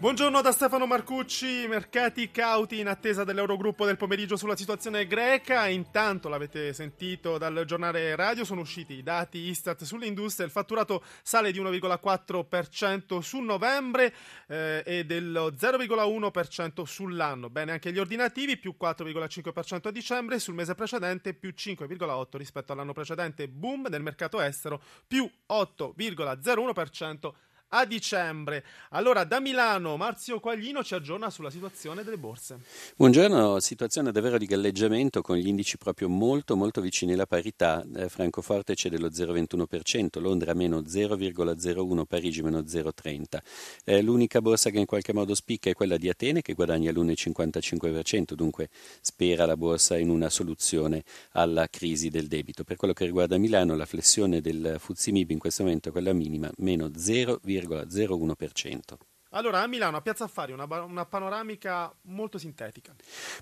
Buongiorno da Stefano Marcucci, mercati cauti in attesa dell'Eurogruppo del pomeriggio sulla situazione greca. Intanto l'avete sentito dal giornale radio, sono usciti i dati Istat sull'industria, il fatturato sale di 1,4% su novembre eh, e dello 0,1% sull'anno. Bene, anche gli ordinativi più 4,5% a dicembre, sul mese precedente più 5,8% rispetto all'anno precedente. Boom nel mercato estero più 8,01% a dicembre. Allora, da Milano, Marzio Quaglino ci aggiorna sulla situazione delle borse. Buongiorno, situazione davvero di galleggiamento con gli indici proprio molto molto vicini alla parità. Eh, Francoforte c'è dello 0,21%, Londra meno 0,01%, Parigi meno 0,30%. Eh, l'unica borsa che in qualche modo spicca è quella di Atene che guadagna l'1,55%, dunque spera la borsa in una soluzione alla crisi del debito. Per quello che riguarda Milano, la flessione del Fuzimib in questo momento è quella minima, meno 0,1%. 0,01%. Allora, a Milano, a Piazza Affari, una, una, panoramica molto sintetica.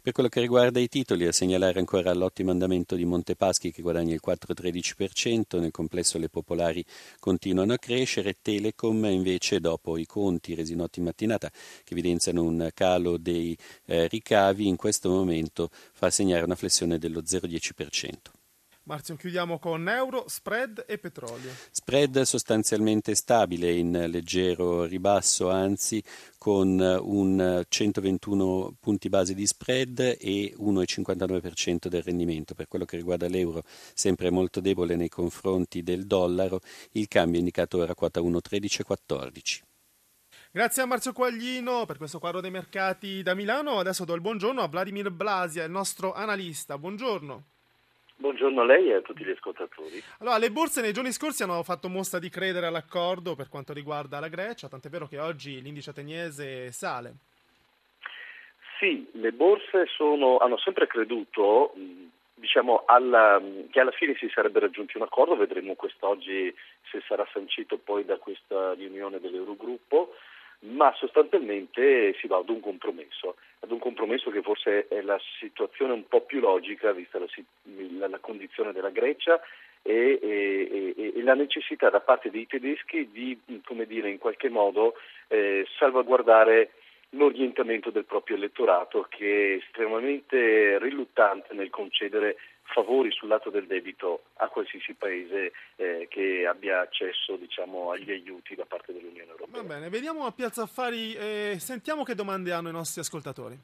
Per quello che riguarda i titoli, a segnalare ancora l'ottimo andamento di Montepaschi che guadagna il 4,13%, nel complesso le popolari continuano a crescere, Telecom invece dopo i conti resi noti in mattinata che evidenziano un calo dei eh, ricavi, in questo momento fa segnare una flessione dello 0,10%. Marzio, chiudiamo con euro, spread e petrolio. Spread sostanzialmente stabile, in leggero ribasso, anzi con un 121 punti base di spread e 1,59% del rendimento. Per quello che riguarda l'euro, sempre molto debole nei confronti del dollaro, il cambio indicato ora quota 1,1314. Grazie a Marzio Quaglino per questo quadro dei mercati da Milano. Adesso do il buongiorno a Vladimir Blasia, il nostro analista. Buongiorno. Buongiorno a lei e a tutti gli ascoltatori. Allora, le borse nei giorni scorsi hanno fatto mostra di credere all'accordo per quanto riguarda la Grecia, tant'è vero che oggi l'indice ateniese sale. Sì, le borse sono, hanno sempre creduto diciamo, alla, che alla fine si sarebbe raggiunto un accordo, vedremo quest'oggi se sarà sancito poi da questa riunione dell'Eurogruppo ma sostanzialmente si va ad un compromesso, ad un compromesso che forse è la situazione un po' più logica vista la, la, la condizione della Grecia e, e, e, e, la necessità da parte dei tedeschi di, come dire, in qualche modo eh, salvaguardare l'orientamento del proprio elettorato che è estremamente riluttante nel concedere favori sul lato del debito a qualsiasi paese eh, che abbia accesso diciamo, agli aiuti da parte dell'Unione Europea. Va bene, vediamo a Piazza Affari e eh, sentiamo che domande hanno i nostri ascoltatori.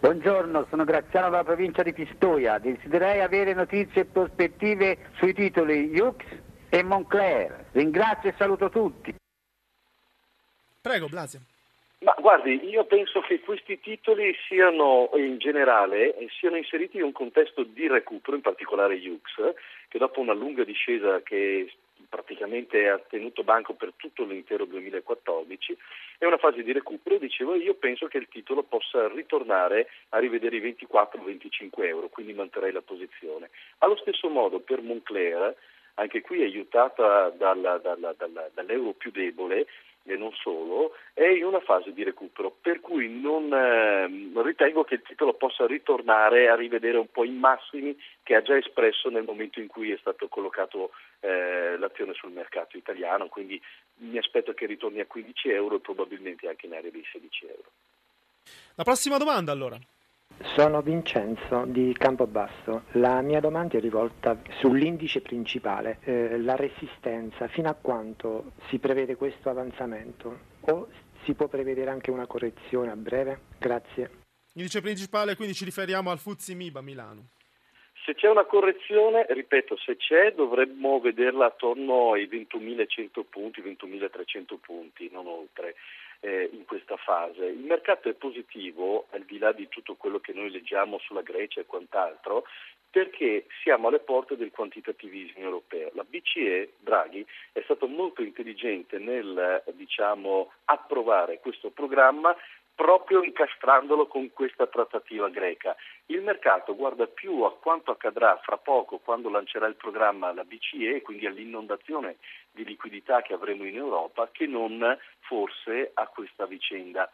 Buongiorno, sono Graziano dalla provincia di Pistoia. Desiderei avere notizie e prospettive sui titoli Jux e Moncler. Ringrazio e saluto tutti. Prego, Blasio. Ma guardi, io penso che questi titoli siano in generale siano inseriti in un contesto di recupero, in particolare Jux, che dopo una lunga discesa che praticamente ha tenuto banco per tutto l'intero 2014, è una fase di recupero, dicevo, io penso che il titolo possa ritornare a rivedere i 24-25 euro, quindi manterrei la posizione. Allo stesso modo per Moncler, anche qui aiutata dalla, dalla, dalla, dall'euro più debole, e non solo, è in una fase di recupero, per cui non eh, ritengo che il titolo possa ritornare a rivedere un po' i massimi che ha già espresso nel momento in cui è stato collocato eh, l'azione sul mercato italiano, quindi mi aspetto che ritorni a 15 euro e probabilmente anche in area dei 16 euro. La prossima domanda allora. Sono Vincenzo di Campobasso. La mia domanda è rivolta sull'indice principale, eh, la resistenza. Fino a quanto si prevede questo avanzamento? O si può prevedere anche una correzione a breve? Grazie. Indice principale, quindi ci riferiamo al Fuzzi Miba Milano. Se c'è una correzione, ripeto, se c'è dovremmo vederla attorno ai 21.100 punti, 21.300 punti, non oltre eh, in questa fase. Il mercato è positivo, al di là di tutto quello che noi leggiamo sulla Grecia e quant'altro, perché siamo alle porte del quantitativismo europeo. La BCE, Draghi, è stato molto intelligente nel diciamo, approvare questo programma proprio incastrandolo con questa trattativa greca. Il mercato guarda più a quanto accadrà fra poco quando lancerà il programma la BCE, quindi all'inondazione di liquidità che avremo in Europa, che non forse a questa vicenda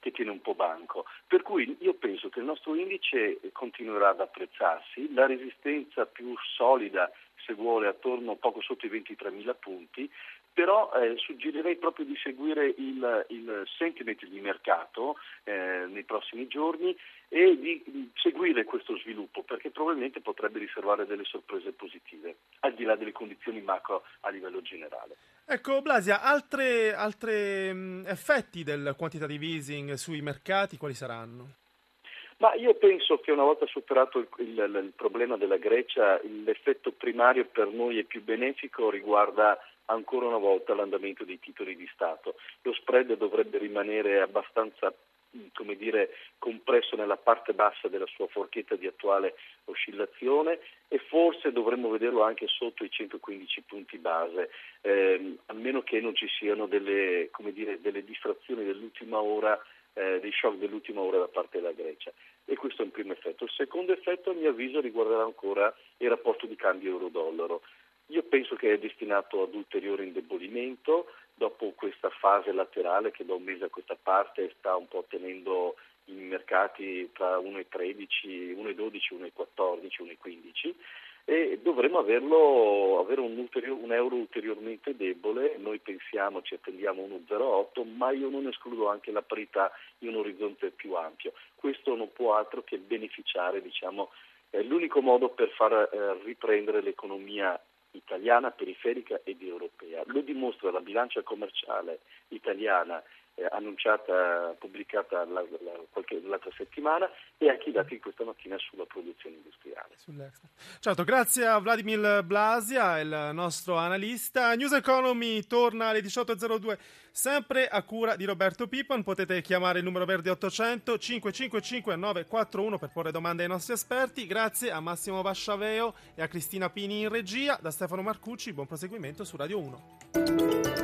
che tiene un po' banco. Per cui io penso che il nostro indice continuerà ad apprezzarsi, la resistenza più solida, se vuole, attorno poco sotto i 23.000 punti, però eh, suggerirei proprio di seguire il, il sentiment di mercato eh, nei prossimi giorni e di seguire questo sviluppo perché probabilmente potrebbe riservare delle sorprese positive al di là delle condizioni macro a livello generale. Ecco Blasia, altri effetti del quantitative easing sui mercati quali saranno? Ma io penso che una volta superato il, il, il problema della Grecia, l'effetto primario per noi e più benefico riguarda ancora una volta l'andamento dei titoli di Stato. Lo spread dovrebbe rimanere abbastanza come dire, compresso nella parte bassa della sua forchetta di attuale oscillazione e forse dovremmo vederlo anche sotto i 115 punti base, ehm, a meno che non ci siano delle, dire, delle distrazioni dell'ultima ora, eh, dei shock dell'ultima ora da parte della Grecia. E questo è un primo effetto. Il secondo effetto, a mio avviso, riguarderà ancora il rapporto di cambio euro-dollaro. Io penso che è destinato ad ulteriore indebolimento dopo questa fase laterale che da un mese a questa parte sta un po' tenendo i mercati tra 1,13, 1,12, 1,14, 1,15 e dovremmo averlo, avere un, ulterior, un, euro ulteriormente debole, noi pensiamo, ci attendiamo 1,08, ma io non escludo anche la parità in un orizzonte più ampio. Questo non può altro che beneficiare, diciamo, è l'unico modo per far eh, riprendere l'economia italiana, periferica ed europea. Lo dimostra la bilancia commerciale italiana eh, annunciata, pubblicata la, la, qualche, l'altra settimana e anche i dati di questa mattina sulla produzione industriale. Certo, grazie a Vladimir Blasia, il nostro analista. News Economy torna alle 18.02, sempre a cura di Roberto Pippon. Potete chiamare il numero verde 800 555 941 per porre domande ai nostri esperti. Grazie a Massimo Vasciaveo e a Cristina Pini in regia. Da Stefano Marcucci, buon proseguimento su Radio 1.